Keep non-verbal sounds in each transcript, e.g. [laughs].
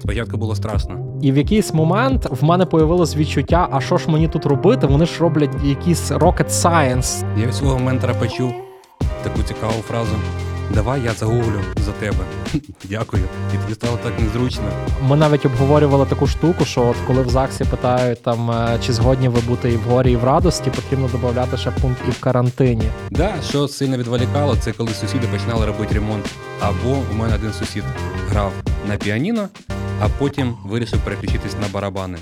Спочатку було страшно. І в якийсь момент в мене появилось відчуття, а що ж мені тут робити? Вони ж роблять якийсь rocket science. Я від свого ментора почув таку цікаву фразу: Давай я загуглю за тебе. [laughs] Дякую. І тоді стало так незручно. Ми навіть обговорювали таку штуку, що от коли в ЗАГСі питають там, е, чи згодні ви бути і в горі, і в радості, потрібно додати ще пункт і в карантині. Да, що сильно відволікало, це коли сусіди починали робити ремонт. Або у мене один сусід грав на піаніно, а потім вирішив переключитись на барабани.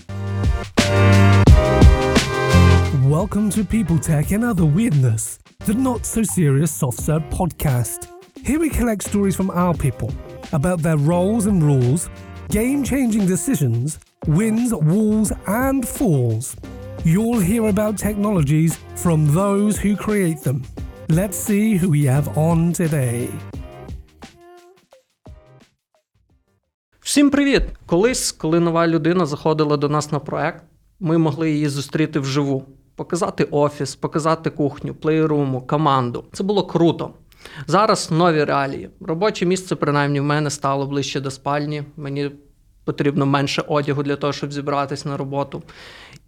Welcome to People Tech and Other Weirdness, the not so serious soft serve podcast. Here we collect stories from our people about their roles and rules, game changing decisions, wins, walls, and falls. You'll hear about technologies from those who create them. Let's see who we have on today. Всім привіт! Колись, коли нова людина заходила до нас на проект, ми могли її зустріти вживу, показати офіс, показати кухню, плейруму, команду. Це було круто. Зараз нові реалії. Робоче місце, принаймні, в мене стало ближче до спальні. Мені потрібно менше одягу для того, щоб зібратися на роботу.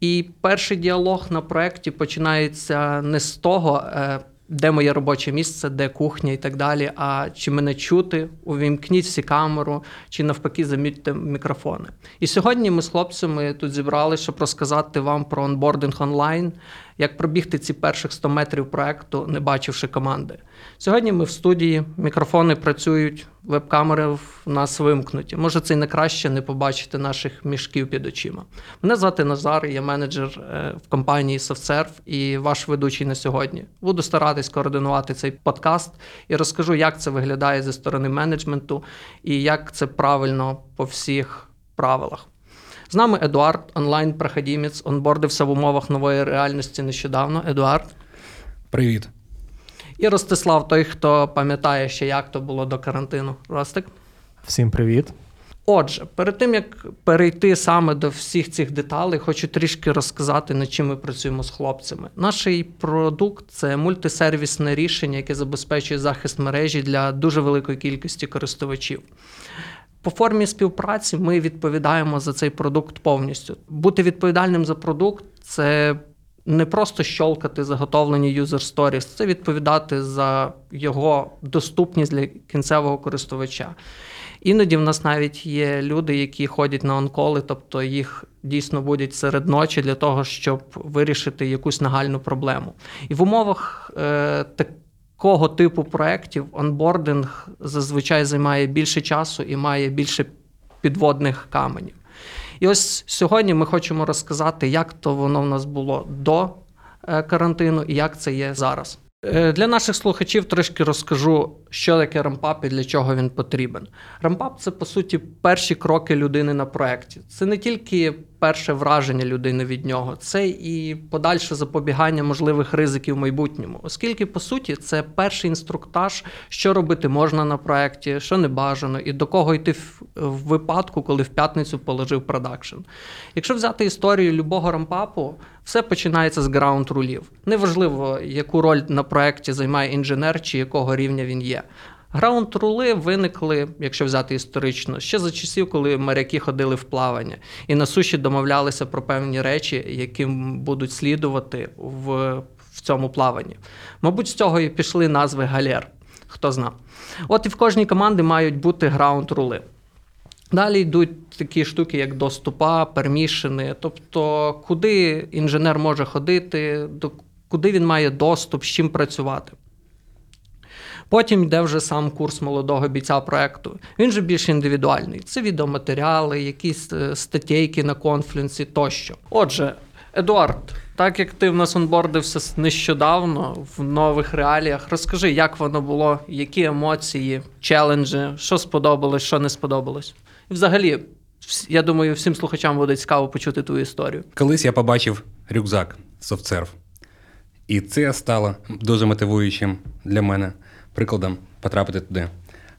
І перший діалог на проєкті починається не з того, е, де моє робоче місце, де кухня і так далі. А чи мене чути, увімкніть всі камеру, чи навпаки замітьте мікрофони. І сьогодні ми з хлопцями тут зібрали, щоб розказати вам про онбординг онлайн, як пробігти ці перших 100 метрів проекту, не бачивши команди. Сьогодні ми в студії, мікрофони працюють, веб-камери в нас вимкнуті. Може, це й не краще не побачити наших мішків під очима. Мене звати Назар, я менеджер е, в компанії SoftServe і ваш ведучий на сьогодні. Буду старатись координувати цей подкаст і розкажу, як це виглядає зі сторони менеджменту і як це правильно по всіх правилах. З нами Едуард, онлайн-проходімець, онбордився в умовах нової реальності нещодавно. Едуард. Привіт! І Ростислав, той, хто пам'ятає ще, як то було до карантину. Ростик. Всім привіт. Отже, перед тим як перейти саме до всіх цих деталей, хочу трішки розказати, над чим ми працюємо з хлопцями. Наш продукт це мультисервісне рішення, яке забезпечує захист мережі для дуже великої кількості користувачів. По формі співпраці ми відповідаємо за цей продукт повністю. Бути відповідальним за продукт це не просто щолкати заготовлені user stories, це відповідати за його доступність для кінцевого користувача. Іноді в нас навіть є люди, які ходять на онколи, тобто їх дійсно будуть серед ночі для того, щоб вирішити якусь нагальну проблему. І в умовах е, такого типу проєктів онбординг зазвичай займає більше часу і має більше підводних каменів. І ось сьогодні ми хочемо розказати, як то воно в нас було до е, карантину і як це є зараз. Е, для наших слухачів трошки розкажу, що таке рампап і для чого він потрібен. Ramp-up це по суті перші кроки людини на проєкті. Це не тільки перше враження людини від нього, це і подальше запобігання можливих ризиків в майбутньому, оскільки, по суті, це перший інструктаж, що робити можна на проєкті, що не бажано, і до кого йти в, випадку, коли в п'ятницю положив production. Якщо взяти історію любого ramp-up у, все починається з ground rule ів. Неважливо, яку роль на проєкті займає інженер чи якого рівня він є. Граунд-рули виникли, якщо взяти історично, ще за часів, коли моряки ходили в плавання і на суші домовлялися про певні речі, яким будуть слідувати в, в цьому плаванні. Мабуть, з цього і пішли назви галер, хто зна. От і в кожній команді мають бути граунд-рули. Далі йдуть такі штуки, як доступа, пермішини, тобто куди інженер може ходити, до, куди він має доступ, з чим працювати. Потім йде вже сам курс молодого бійця проекту. Він же більш індивідуальний. Це відеоматеріали, якісь е, статейки на конфлюенсі тощо. Отже, Едуард, так як ти в нас онбордився нещодавно в нових реаліях, розкажи, як воно було, які емоції, челенджі, що сподобалось, що не сподобалось. І взагалі, я думаю, всім слухачам буде цікаво почути твою історію. Колись я побачив рюкзак SoftServe. І це стало дуже мотивуючим для мене прикладом потрапити туди.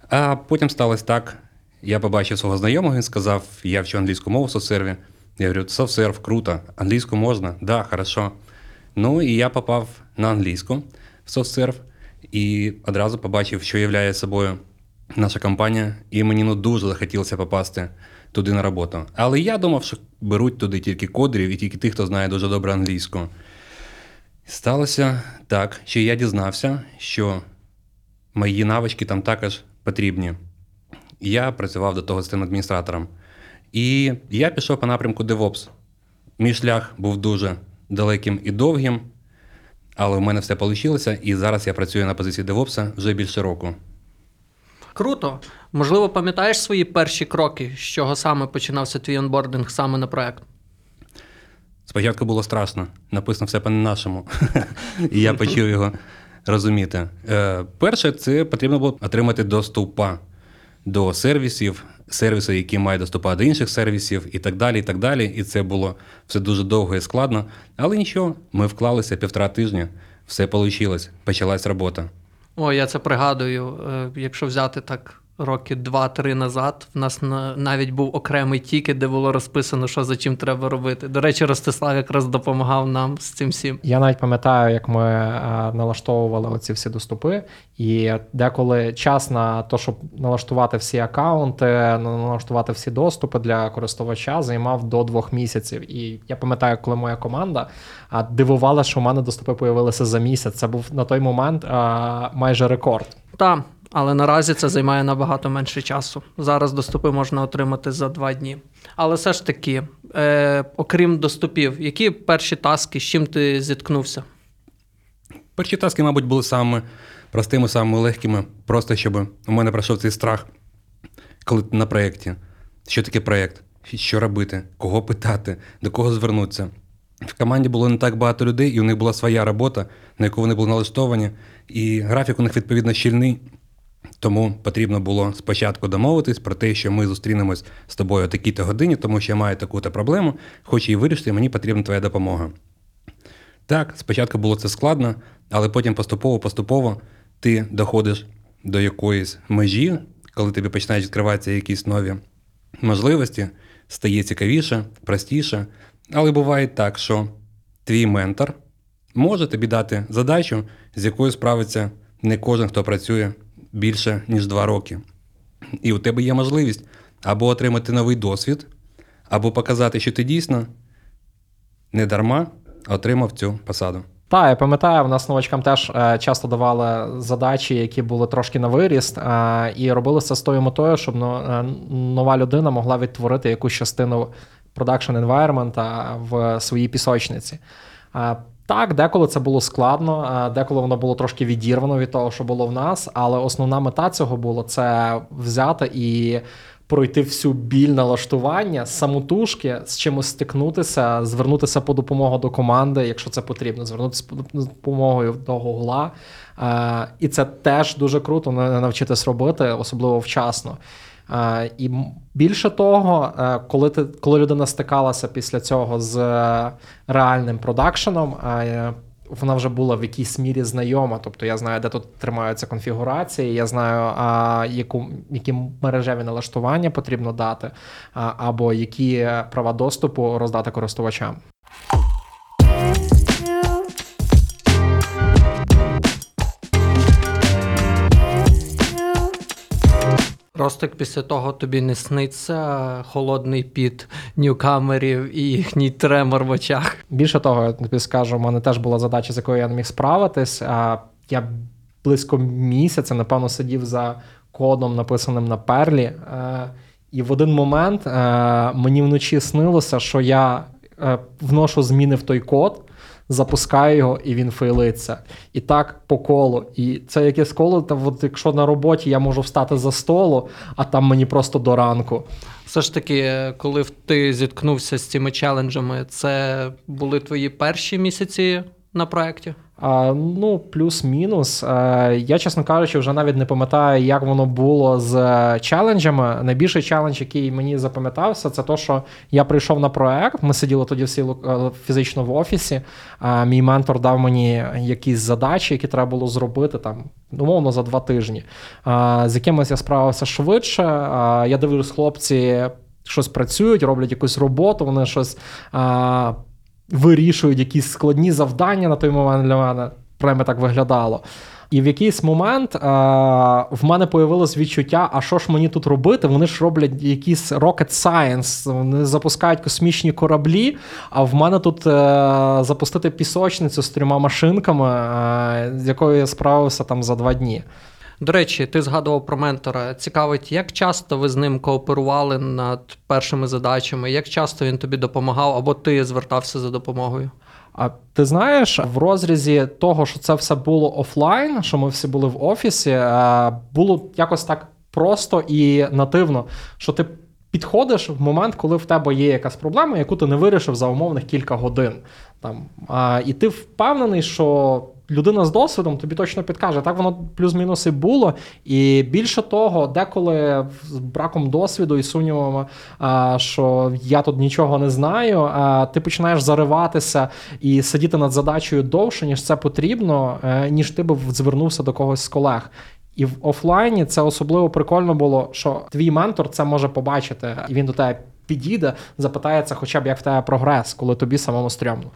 А потім сталося так: я побачив свого знайомого, він сказав: я вчу англійську мову в софтсерві. Я говорю, софтсерв, круто, англійську можна? Да, хорошо. Ну і я попав на англійську в софтсерв і одразу побачив, що являє собою наша компанія, і мені ну дуже захотілося попасти туди на роботу. Але я думав, що беруть туди тільки кодерів і тільки тих, хто знає дуже добре англійську. Сталося так, що я дізнався, що мої навички там також потрібні. Я працював до того системним адміністратором. І я пішов по напрямку DevOps. Мій шлях був дуже далеким і довгим, але в мене все вийшло, і зараз я працюю на позиції DevOps вже більше року. Круто. Можливо, пам'ятаєш свої перші кроки, з чого саме починався твій онбординг саме на проект? Спочатку було страшно, написано все по-нашому, [laughs] і я почав його розуміти. Е, перше, це потрібно було отримати доступа до сервісів, сервіси, які мають доступа до інших сервісів, і так далі. І так далі. І це було все дуже довго і складно. Але нічого, ми вклалися півтора тижня, все вийшло, почалась робота. О, я це пригадую. Е, Якщо взяти так роки два-три назад, в нас навіть був окремий тікет, де було розписано, що за чим треба робити. До речі, Ростислав якраз допомагав нам з цим всім. Я навіть пам'ятаю, як ми е, налаштовували оці всі доступи, і деколи час на те, щоб налаштувати всі акаунти, налаштувати всі доступи для користувача, займав до двох місяців. І я пам'ятаю, коли моя команда дивувала, що в мене доступи появилися за місяць. Це був на той момент майже рекорд. Та, але наразі це займає набагато менше часу. Зараз доступи можна отримати за два дні. Але все ж таки, е, окрім доступів, які перші таски, з чим ти зіткнувся? Перші таски, мабуть, були самими простими, самими легкими, просто щоб у мене пройшов цей страх, коли ти на проєкті. Що таке проєкт? Що робити, кого питати, до кого звернутися. В команді було не так багато людей, і у них була своя робота, на яку вони були налаштовані, і графік у них відповідно щільний. Тому потрібно було спочатку домовитись про те, що ми зустрінемось з тобою о такій-то годині, тому що я маю таку-то проблему, хочу її вирішити, мені потрібна твоя допомога. Так, спочатку було це складно, але потім поступово-поступово ти доходиш до якоїсь межі, коли тобі починають відкриватися якісь нові можливості, стає цікавіше, простіше. Але буває так, що твій ментор може тобі дати задачу, з якою справиться не кожен, хто працює більше, ніж два роки. І у тебе є можливість або отримати новий досвід, або показати, що ти дійсно не дарма отримав цю посаду. Так, я пам'ятаю, в нас новачкам теж е, часто давали задачі, які були трошки на виріст, е, і робили це з тою метою, щоб ну, е, нова людина могла відтворити якусь частину environment в своїй пісочниці. Так, деколи це було складно, е, деколи воно було трошки відірвано від того, що було в нас, але основна мета цього було це взяти і пройти всю біль налаштування, самотужки, з чимось стикнутися, звернутися по допомогу до команди, якщо це потрібно, звернутися по допомогою до гугла. Е, і це теж дуже круто на- навчитись робити, особливо вчасно. Е, І більше того, е, коли ти коли людина стикалася після цього з е, реальним продакшеном, вона вже була в якійсь мірі знайома. Тобто я знаю, де тут тримаються конфігурації, я знаю, яку, які мережеві налаштування потрібно дати, або які права доступу роздати користувачам. Ростик, після того тобі не сниться холодний піт ньюкамерів і їхній тремор в очах. Більше того, я тобі скажу, у мене теж була задача, з якою я не міг справитись. А я близько місяця, напевно, сидів за кодом, написаним на перлі. Е, І в один момент е, мені вночі снилося, що я е, вношу зміни в той код. Запускаю його, і він фейлиться. І так по колу. І це якесь коло, та от якщо на роботі я можу встати за столу, а там мені просто до ранку. Все ж таки, коли ти зіткнувся з цими челенджами, це були твої перші місяці на проєкті? Ну, плюс-мінус. Я, чесно кажучи, вже навіть не пам'ятаю, як воно було з челенджами. Найбільший челендж, який мені запам'ятався, це те, що я прийшов на проект. Ми сиділи тоді всі е, фізично в офісі. Мій ментор дав мені якісь задачі, які треба було зробити там, умовно, за два тижні. З якимось я справився швидше. Я дивлюсь, хлопці щось працюють, роблять якусь роботу, вони щось. Вирішують якісь складні завдання на той момент для мене. Прямо так виглядало. І в якийсь момент е, в мене появилось відчуття, а що ж мені тут робити? Вони ж роблять якийсь rocket science, вони запускають космічні кораблі, а в мене тут е, запустити пісочницю з трьома машинками, е, з якою я справився там за два дні. До речі, ти згадував про ментора. Цікавить, як часто ви з ним кооперували над першими задачами, як часто він тобі допомагав, або ти звертався за допомогою? А ти знаєш, в розрізі того, що це все було офлайн, що ми всі були в офісі, е, було якось так просто і нативно, що ти підходиш в момент, коли в тебе є якась проблема, яку ти не вирішив за умовних кілька годин. Там, а, І ти впевнений, що людина з досвідом тобі точно підкаже. Так воно плюс-мінус і було. І більше того, деколи з браком досвіду і сумнівами, що я тут нічого не знаю, ти починаєш зариватися і сидіти над задачею довше, ніж це потрібно, е, ніж ти би звернувся до когось з колег. І в офлайні це особливо прикольно було, що твій ментор це може побачити, і він до тебе підійде, запитається, хоча б як в тебе прогрес, коли тобі самому стрьомно.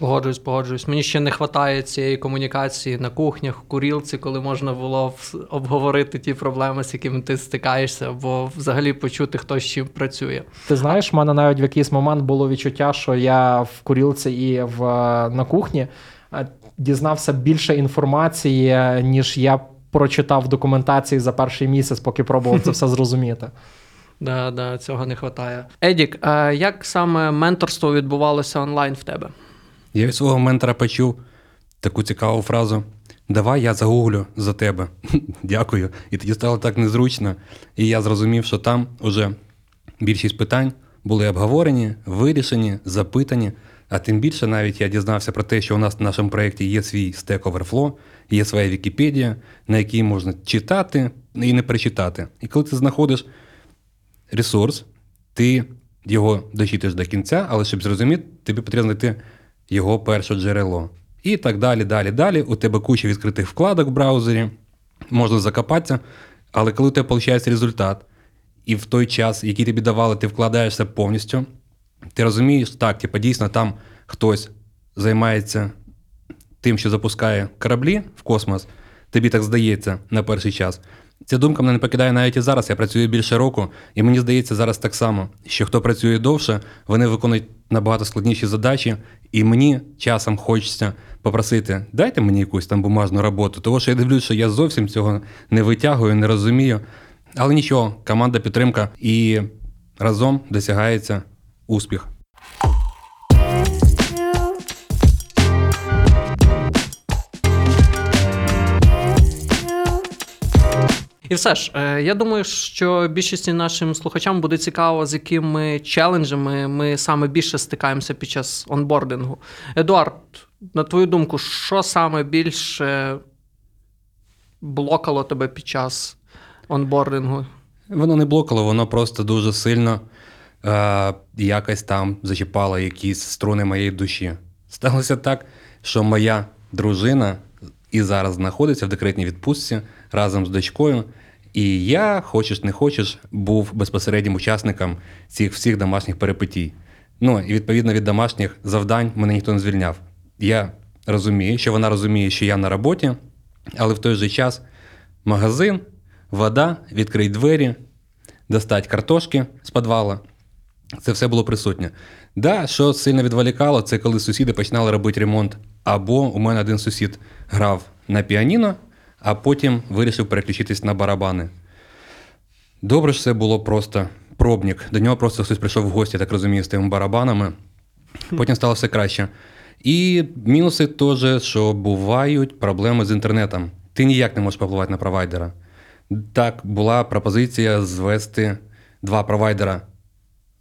Погоджуюсь, погоджуюсь. Мені ще не вистачає цієї комунікації на кухнях, в курілці, коли можна було обговорити ті проблеми, з якими ти стикаєшся, або взагалі почути, хто з чим працює. Ти знаєш, в мене навіть в якийсь момент було відчуття, що я в курілці і в, на кухні е, дізнався більше інформації, е, ніж я прочитав документації за перший місяць, поки пробував це все [laughs] зрозуміти. Да, да, цього не вистачає. Едік, а як саме менторство відбувалося онлайн в тебе? Я від свого ментора почув таку цікаву фразу: Давай я загуглю за тебе. [laughs] Дякую. І тоді стало так незручно. І я зрозумів, що там уже більшість питань були обговорені, вирішені, запитані. А тим більше навіть я дізнався про те, що у нас в нашому проєкті є свій Stack Overflow, є своя Вікіпедія, на якій можна читати і не перечитати. І коли ти знаходиш ресурс, ти його дочитаєш до кінця, але щоб зрозуміти, тобі потрібно знайти його перше джерело. І так далі, далі, далі. У тебе куча відкритих вкладок в браузері, можна закопатися, але коли у тебе виходить результат, і в той час, який тобі давали, ти вкладаєшся повністю, ти розумієш, так, типу, дійсно там хтось займається тим, що запускає кораблі в космос, тобі так здається на перший час. Ця думка мене не покидає навіть і зараз. Я працюю більше року, і мені здається зараз так само, що хто працює довше, вони виконують набагато складніші задачі, і мені часом хочеться попросити, дайте мені якусь там бумажну роботу, тому що я дивлюсь, що я зовсім цього не витягую, не розумію. Але нічого, команда підтримка і разом досягається успіх. І все ж, е, я думаю, що більшості нашим слухачам буде цікаво, з якими челенджами ми саме більше стикаємося під час онбордингу. Едуард, на твою думку, що саме більше блокало тебе під час онбордингу? Воно не блокало, воно просто дуже сильно е, якось там зачіпало якісь струни моєї душі. Сталося так, що моя дружина і зараз знаходиться в декретній відпустці разом з дочкою. І я, хочеш не хочеш, був безпосереднім учасником цих всіх домашніх перипетій. Ну і відповідно від домашніх завдань мене ніхто не звільняв. Я розумію, що вона розуміє, що я на роботі, але в той же час магазин, вода, відкрий двері, достать картошки з підвала. Це все було присутнє. Да, що сильно відволікало, це коли сусіди починали робити ремонт. Або у мене один сусід грав на піаніно, а потім вирішив переключитись на барабани. Добре, що це було просто пробник. До нього просто хтось прийшов в гості, так розумію, з тими барабанами. Потім стало все краще. І мінуси теж, що бувають проблеми з інтернетом. Ти ніяк не можеш попливати на провайдера. Так, була пропозиція звести два провайдера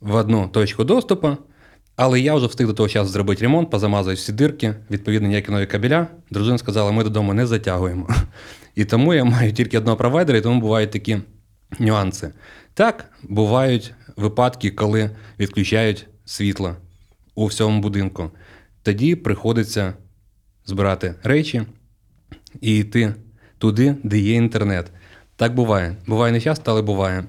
в одну точку доступу, але я вже встиг до того часу зробити ремонт, позамазувати всі дирки, відповідно, ніякі нові кабеля. Дружина сказала, ми додому не затягуємо. І тому я маю тільки одного провайдера, і тому бувають такі нюанси. Так, бувають випадки, коли відключають світло у всьому будинку. Тоді приходиться збирати речі і йти туди, де є інтернет. Так буває. Буває не часто, але буває.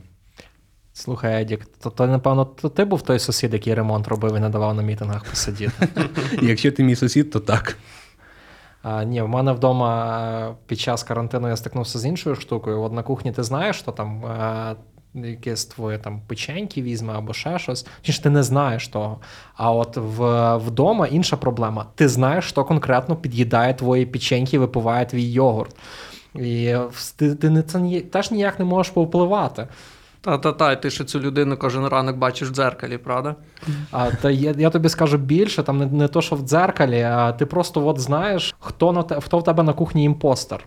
Слухай, Едік, то, то напевно, то ти був той сусід, який ремонт робив і не давав на мітингах посидіти. [laughs] Якщо ти мій сусід, то так. А, ні, в мене вдома е, під час карантину я стикнувся з іншою штукою. От на кухні ти знаєш, що там е, якесь твоє там печеньки візьме або ще щось. Чи ж ти не знаєш того. А от в, вдома інша проблема. Ти знаєш, що конкретно під'їдає твої печеньки і випиває твій йогурт. І ти, ти не, це ні, теж ніяк не можеш повпливати. Та-та-та, і ти ще цю людину кожен ранок бачиш в дзеркалі, правда? А, та я, я тобі скажу більше, там не, не то, що в дзеркалі, а ти просто от знаєш, хто на те, хто в тебе на кухні imposter.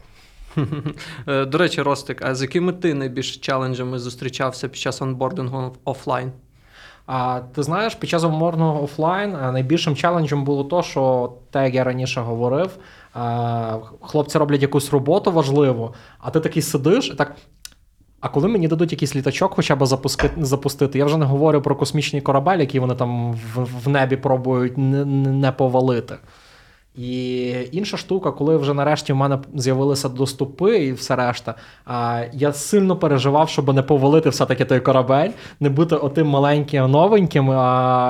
Е, До речі, Ростик, а з якими ти найбільш челенджами зустрічався під час онбордингу офлайн? А ти знаєш, під час умовного офлайн найбільшим челенджем було то, що те, як я раніше говорив, хлопці роблять якусь роботу важливу, а ти такий сидиш і так. А коли мені дадуть якийсь літачок хоча б запускати, запустити, я вже не говорю про космічний корабель, який вони там в, в небі пробують не, не повалити. І інша штука, коли вже нарешті в мене з'явилися доступи і все решта, а, я сильно переживав, щоб не повалити все-таки той корабель, не бути отим маленьким новеньким,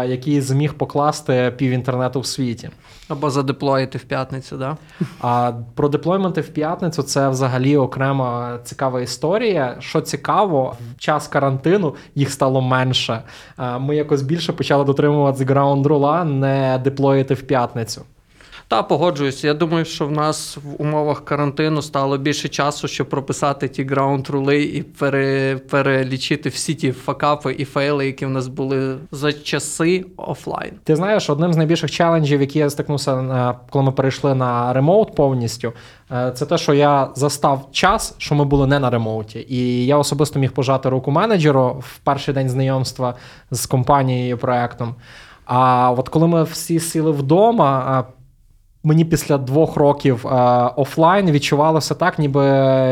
який зміг покласти пів інтернету в світі. Або задеплоїти в п'ятницю, да? А про деплойменти в п'ятницю це взагалі окрема цікава історія. Що цікаво, в час карантину їх стало менше. Ми якось більше почали дотримуватися граунд рула, не деплоїти в п'ятницю. Та погоджуюсь. Я думаю, що в нас в умовах карантину стало більше часу, щоб прописати ті граунд рули і пере, перелічити всі ті факапи і фейли, які в нас були за часи офлайн. Ти знаєш, одним з найбільших челенджів, які я стикнувся, е, коли ми перейшли на ремоут повністю, е, це те, що я застав час, що ми були не на ремоуті. І я особисто міг пожати руку менеджеру в перший день знайомства з компанією проектом. А от коли ми всі сіли вдома. Мені після двох років е, офлайн відчувалося так, ніби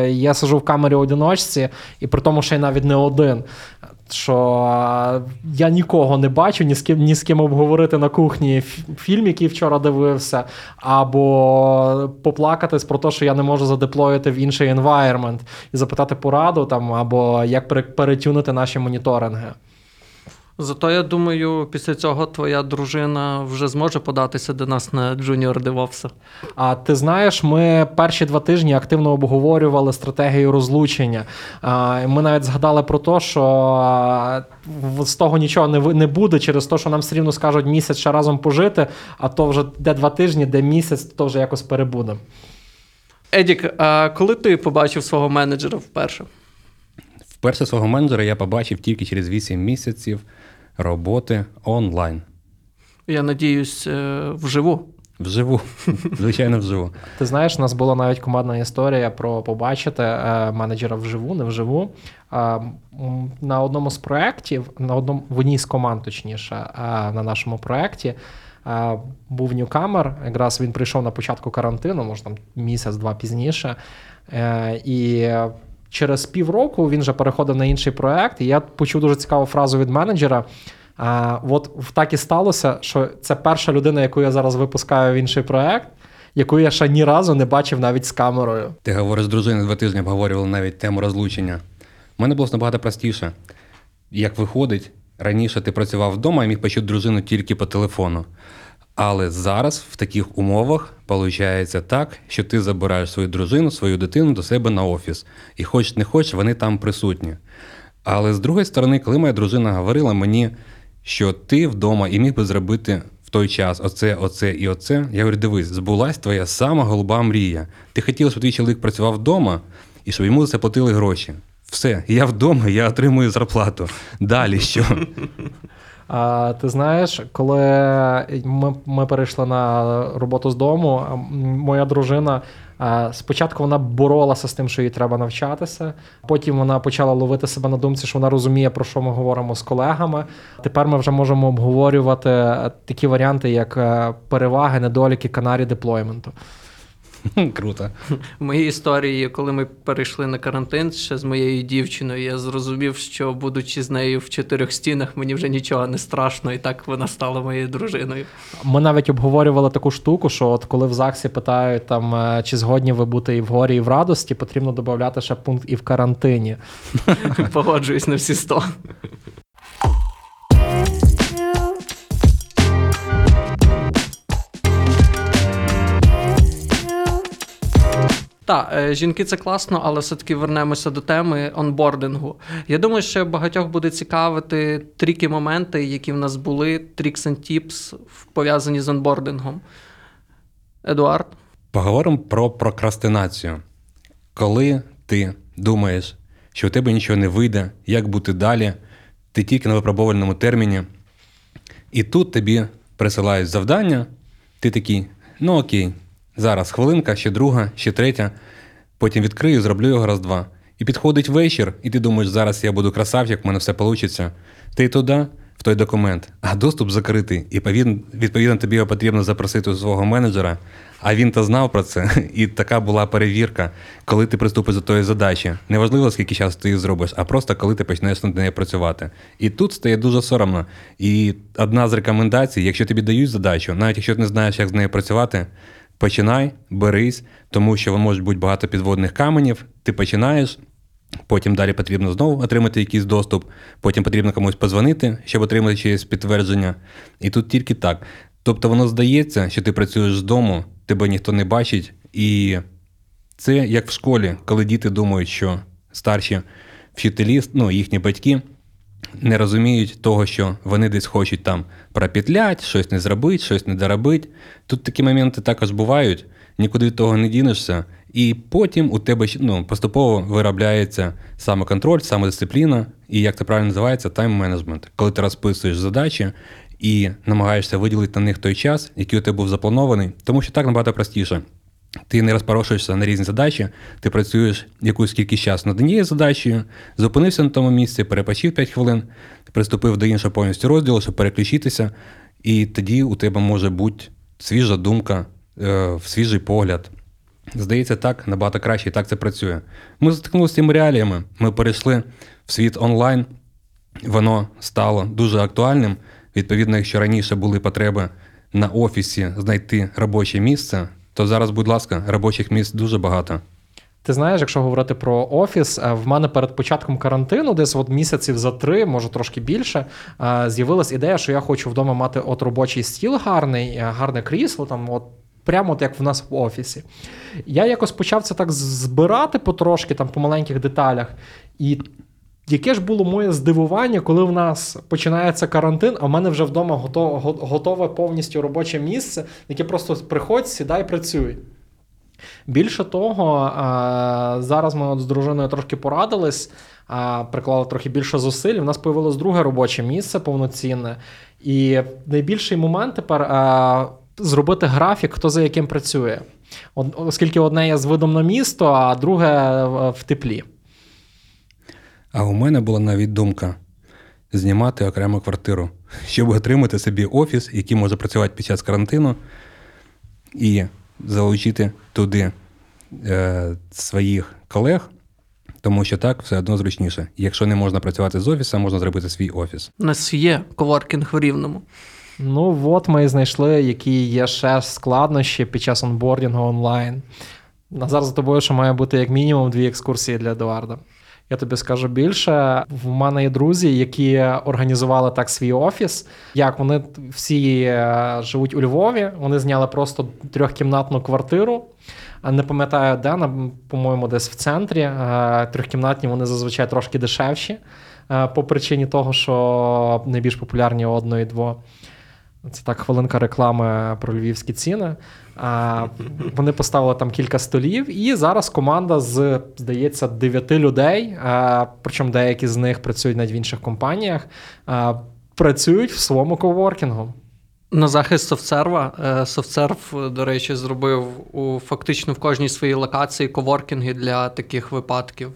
я сижу в камері одиночці, і при тому, що я навіть не один. Що е, я нікого не бачу, ні з ким ні з ким обговорити на кухні фільм, який вчора дивився, або поплакатись про те, що я не можу задеплоїти в інший environment і запитати пораду там, або як пере- перетюнити наші моніторинги. Зато я думаю, після цього твоя дружина вже зможе податися до нас на Junior DevOps. А ти знаєш, ми перші два тижні активно обговорювали стратегію розлучення. Ми навіть згадали про те, що з того нічого не ви- не буде через те, що нам все рівно скажуть місяць ще разом пожити, а то вже де два тижні, де місяць, то вже якось перебудемо. Едік, а коли ти побачив свого менеджера вперше? Вперше свого менеджера я побачив тільки через 8 місяців роботи онлайн. Я надіюсь, е, вживу. Вживу. [laughs] Звичайно, вживу. Ти знаєш, у нас була навіть командна історія про побачити е, менеджера вживу, не вживу. Е, на одному з проєктів, на одному в одній з команд, точніше, на нашому проєкті. Був ньюкамер, якраз він прийшов на початку карантину, може там місяць-два пізніше. І через півроку він вже переходив на інший проєкт, і я почув дуже цікаву фразу від менеджера. А, от так і сталося, що це перша людина, яку я зараз випускаю в інший проект, яку я ще ні разу не бачив навіть з камерою. Ти говориш з дружиною два тижні обговорювали навіть тему розлучення. У мене було набагато простіше. Як виходить, раніше ти працював вдома і міг почути дружину тільки по телефону. Але зараз в таких умовах виходить так, що ти забираєш свою дружину, свою дитину до себе на офіс. І хоч не хоч, вони там присутні. Але з другої сторони, коли моя дружина говорила мені, що ти вдома і міг би зробити в той час оце, оце і оце, я говорю: дивись, збулась твоя сама голуба мрія. Ти хотіла, щоб твій чоловік працював вдома і щоб йому за це платили гроші. Все, я вдома, я отримую зарплату. Далі що? А, ти знаєш, коли ми, ми перейшли на роботу з дому, моя дружина. Спочатку вона боролася з тим, що їй треба навчатися. Потім вона почала ловити себе на думці, що вона розуміє, про що ми говоримо з колегами. Тепер ми вже можемо обговорювати такі варіанти, як е, переваги, недоліки канарі деплойменту. [laughs] Круто. В моїй історії, коли ми перейшли на карантин ще з моєю дівчиною, я зрозумів, що будучи з нею в чотирьох стінах, мені вже нічого не страшно, і так вона стала моєю дружиною. Ми навіть обговорювали таку штуку, що от коли в ЗАГСі питають, там, е, чи згодні ви бути і в горі, і в радості, потрібно додати ще пункт і в карантині. [laughs] Погоджуюсь на всі сто. Так, е, жінки це класно, але все-таки вернемося до теми онбордингу. Я думаю, що багатьох буде цікавити тріки моменти, які в нас були, трікс and tips пов'язані з онбордингом. Едуард? Поговоримо про прокрастинацію. Коли ти думаєш, що у тебе нічого не вийде, як бути далі, ти тільки на випробувальному терміні, і тут тобі присилають завдання, ти такий, ну окей, зараз хвилинка, ще друга, ще третя, потім відкрию, зроблю його раз-два. І підходить вечір, і ти думаєш, зараз я буду красавчик, в мене все вийде. Ти туди, в той документ, а доступ закритий, і відповідно тобі його потрібно запросити у свого менеджера, а він то знав про це. [laughs] І така була перевірка, коли ти приступиш до тої задачі. Неважливо, скільки часу ти її зробиш, а просто коли ти почнеш над нею працювати. І тут стає дуже соромно. І одна з рекомендацій, якщо тобі дають задачу, навіть якщо ти не знаєш, як з нею працювати, починай, берись, тому що може бути багато підводних каменів, ти починаєш. Потім далі потрібно знову отримати якийсь доступ, потім потрібно комусь позвонити, щоб отримати чиєсь підтвердження. І тут тільки так. Тобто воно здається, що ти працюєш з дому, тебе ніхто не бачить, і це як в школі, коли діти думають, що старші вчителі, ну їхні батьки, не розуміють того, що вони десь хочуть там пропетлять, щось не зробити, щось не доробити. Тут такі моменти також бувають, нікуди від того не дінешся. І потім у тебе ну, поступово виробляється самоконтроль, самодисципліна, і як це правильно називається, тайм-менеджмент. Коли ти розписуєш задачі і намагаєшся виділити на них той час, який у тебе був запланований, тому що так набагато простіше. Ти не розпорошуєшся на різні задачі, ти працюєш якусь кількість часу над однією задачею, зупинився на тому місці, перепочив 5 хвилин, приступив до іншого повністю розділу, щоб переключитися, і тоді у тебе може бути свіжа думка, е, свіжий погляд. Здається, так набагато краще і так це працює. Ми зіткнулися з цими реаліями. Ми перейшли в світ онлайн, воно стало дуже актуальним. Відповідно, якщо раніше були потреби на офісі знайти робоче місце, то зараз, будь ласка, робочих місць дуже багато. Ти знаєш, якщо говорити про офіс, е, в мене перед початком карантину, десь от місяців за три, може трошки більше, е, з'явилась ідея, що я хочу вдома мати от робочий стіл гарний, е, гарне крісло, там от. Прямо от як в нас в офісі. Я якось почав це так збирати потрошки, там по маленьких деталях. І яке ж було моє здивування, коли в нас починається карантин, а в мене вже вдома готове, готове повністю робоче місце, яке просто приходь, сідай, працюй. Більше того, зараз ми з дружиною трошки порадились, приклали трохи більше зусиль. У нас появилось друге робоче місце повноцінне. І найбільший момент тепер зробити графік, хто за яким працює. Оскільки одне є з видом на місто, а друге в теплі. А у мене була навіть думка знімати окрему квартиру, щоб отримати собі офіс, який може працювати під час карантину, і залучити туди е, своїх колег, тому що так все одно зручніше. Якщо не можна працювати з офіса, можна зробити свій офіс. У нас є коворкінг в Рівному. Ну, от ми знайшли, які є ще складнощі під час онбордінгу онлайн. Назар за тобою, що має бути як мінімум дві екскурсії для Едуарда. Я тобі скажу більше. В мене є друзі, які організували так свій офіс. Як вони всі е, живуть у Львові, вони зняли просто трьохкімнатну квартиру. Не пам'ятаю, де, по-моєму, десь в центрі. Е, трьохкімнатні вони зазвичай трошки дешевші, е, по причині того, що найбільш популярні одно і дво. Це так хвилинка реклами про львівські ціни. А, Вони поставили там кілька столів, і зараз команда з, здається, дев'яти людей, а, причому деякі з них працюють навіть в інших компаніях, а, працюють в своєму коворкінгу. На захист софтсерва. Софтсерв, до речі, зробив у фактично в кожній своїй локації коворкінги для таких випадків,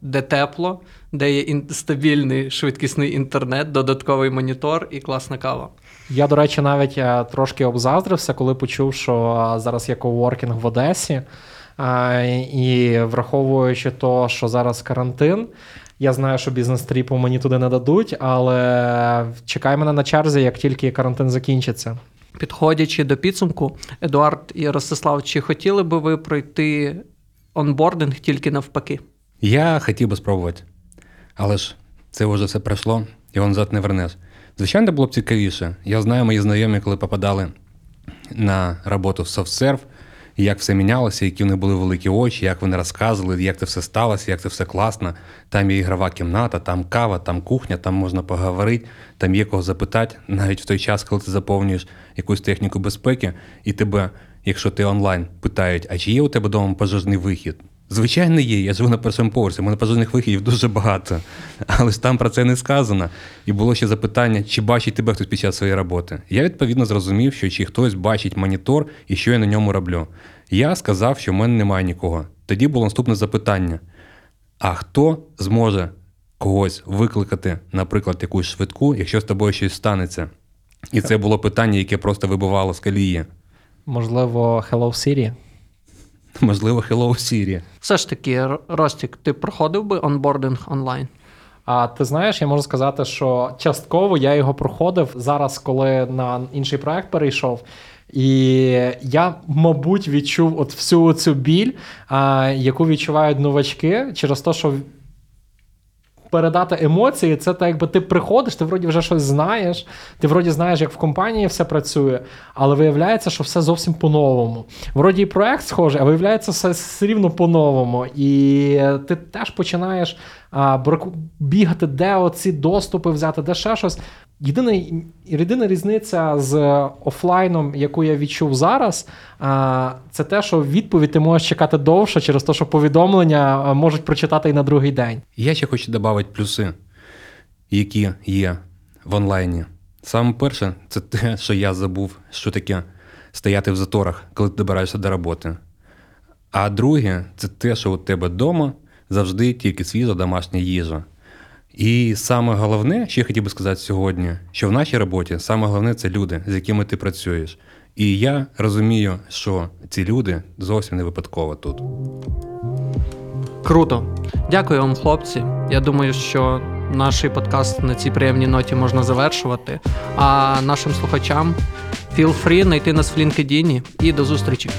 де тепло, де є стабільний швидкісний інтернет, додатковий монітор і класна кава. Я, до речі, навіть е, трошки обзаздрився, коли почув, що е, зараз є коворкінг в Одесі. І враховуючи то, що зараз карантин, я знаю, що бізнес-тріпу мені туди не дадуть, але чекай мене на черзі, як тільки карантин закінчиться. Підходячи до підсумку, Едуард і Ростислав, чи хотіли би ви пройти онбординг тільки навпаки? Я хотів би спробувати, але ж це вже все пройшло, його назад не вернеш. Звичайно, було б цікавіше. Я знаю, мої знайомі, коли попадали на роботу в SoftServe, як все мінялося, які вони були великі очі, як вони розказували, як це все сталося, як це все класно. Там є ігрова кімната, там кава, там кухня, там можна поговорити, там є кого запитати, навіть в той час, коли ти заповнюєш якусь техніку безпеки, і тебе, якщо ти онлайн, питають, а чи є у тебе вдома пожежний вихід? Звичайно, є. Я живу на першому поверсі. У мене пожежних вихідів дуже багато. Але ж там про це не сказано. І було ще запитання, чи бачить тебе хтось під час своєї роботи. Я відповідно зрозумів, що чи хтось бачить монітор і що я на ньому роблю. Я сказав, що в мене немає нікого. Тоді було наступне запитання: а хто зможе когось викликати, наприклад, якусь швидку, якщо з тобою щось станеться? І це було питання, яке просто вибивало з колії. Можливо, Hello Siri? [laughs] Можливо, Hello Siri. Все ж таки, Ростік, ти проходив би онбординг онлайн? А ти знаєш, я можу сказати, що частково я його проходив зараз, коли на інший проект перейшов. І я, мабуть, відчув от всю цю біль, а, яку відчувають новачки, через те, що передати емоції, це так, якби ти приходиш, ти вроді вже щось знаєш, ти вроді знаєш, як в компанії все працює, але виявляється, що все зовсім по-новому. Вроді і проект схожий, а виявляється, все все рівно по-новому. І ти теж починаєш бігати, де оці доступи взяти, де ще щось. Єдина, єдина різниця з офлайном, яку я відчув зараз, а, це те, що відповідь ти можеш чекати довше через те, що повідомлення можуть прочитати і на другий день. Я ще хочу додати плюси, які є в онлайні. Саме перше, це те, що я забув, що таке стояти в заторах, коли ти добираєшся до роботи. А друге, це те, що у тебе вдома завжди тільки свіжа домашня їжа. І саме головне, що я хотів би сказати сьогодні, що в нашій роботі саме головне це люди, з якими ти працюєш. І я розумію, що ці люди зовсім не випадково тут. Круто. Дякую вам, хлопці. Я думаю, що наш подкаст на цій приємній ноті можна завершувати. А нашим слухачам feel free знайти нас в LinkedIn і до зустрічі.